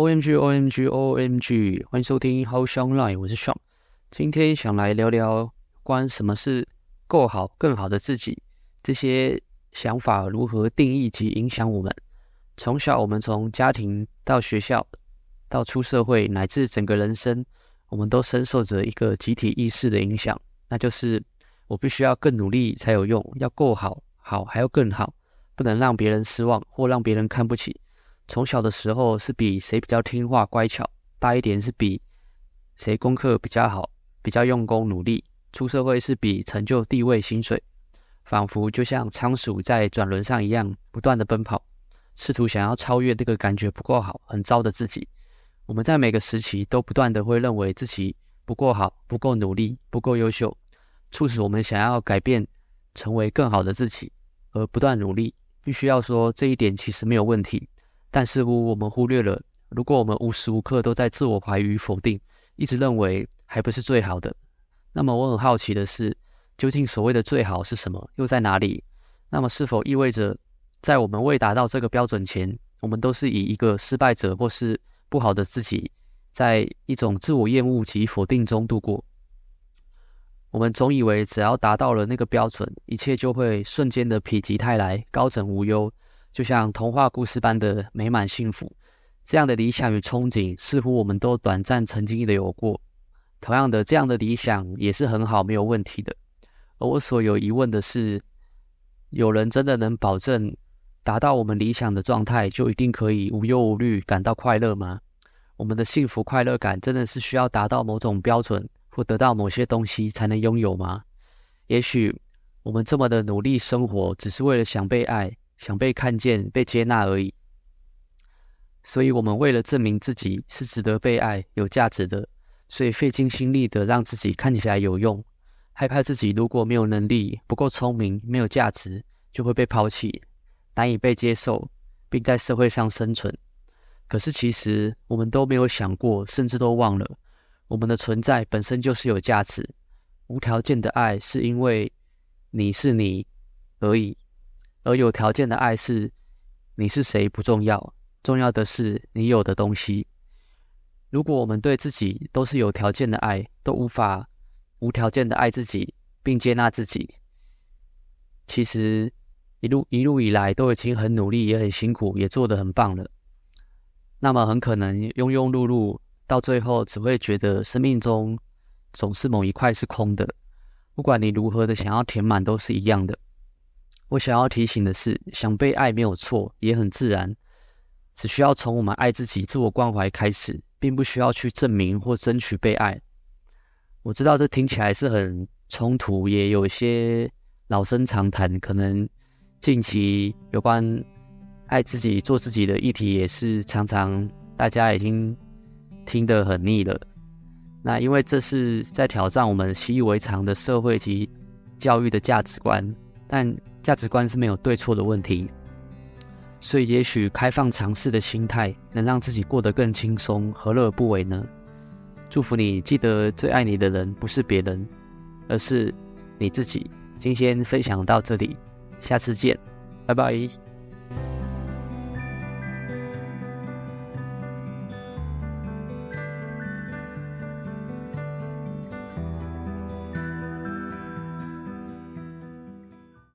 OMG OMG OMG，欢迎收听 How Sean Live，我是 Sean。今天想来聊聊关什么是够好、更好的自己，这些想法如何定义及影响我们。从小，我们从家庭到学校，到出社会，乃至整个人生，我们都深受着一个集体意识的影响，那就是我必须要更努力才有用，要够好，好还要更好，不能让别人失望或让别人看不起。从小的时候是比谁比较听话乖巧，大一点是比谁功课比较好，比较用功努力。出社会是比成就、地位、薪水，仿佛就像仓鼠在转轮上一样，不断的奔跑，试图想要超越那个感觉不够好、很糟的自己。我们在每个时期都不断的会认为自己不够好、不够努力、不够优秀，促使我们想要改变，成为更好的自己，而不断努力。必须要说，这一点其实没有问题。但似乎我们忽略了，如果我们无时无刻都在自我怀疑与否定，一直认为还不是最好的，那么我很好奇的是，究竟所谓的最好是什么，又在哪里？那么是否意味着，在我们未达到这个标准前，我们都是以一个失败者或是不好的自己，在一种自我厌恶及否定中度过？我们总以为只要达到了那个标准，一切就会瞬间的否极泰来，高枕无忧。就像童话故事般的美满幸福，这样的理想与憧憬，似乎我们都短暂曾经的有过。同样的，这样的理想也是很好，没有问题的。而我所有疑问的是，有人真的能保证达到我们理想的状态，就一定可以无忧无虑，感到快乐吗？我们的幸福快乐感真的是需要达到某种标准，或得到某些东西才能拥有吗？也许我们这么的努力生活，只是为了想被爱。想被看见、被接纳而已，所以我们为了证明自己是值得被爱、有价值的，所以费尽心力的让自己看起来有用，害怕自己如果没有能力、不够聪明、没有价值，就会被抛弃，难以被接受，并在社会上生存。可是其实我们都没有想过，甚至都忘了，我们的存在本身就是有价值。无条件的爱是因为你是你而已。而有条件的爱是，你是谁不重要，重要的是你有的东西。如果我们对自己都是有条件的爱，都无法无条件的爱自己并接纳自己，其实一路一路以来都已经很努力，也很辛苦，也做得很棒了。那么很可能庸庸碌碌，到最后只会觉得生命中总是某一块是空的，不管你如何的想要填满，都是一样的。我想要提醒的是，想被爱没有错，也很自然，只需要从我们爱自己、自我关怀开始，并不需要去证明或争取被爱。我知道这听起来是很冲突，也有一些老生常谈。可能近期有关爱自己、做自己的议题，也是常常大家已经听得很腻了。那因为这是在挑战我们习以为常的社会及教育的价值观，但。价值观是没有对错的问题，所以也许开放尝试的心态能让自己过得更轻松，何乐而不为呢？祝福你，记得最爱你的人不是别人，而是你自己。今天分享到这里，下次见，拜拜。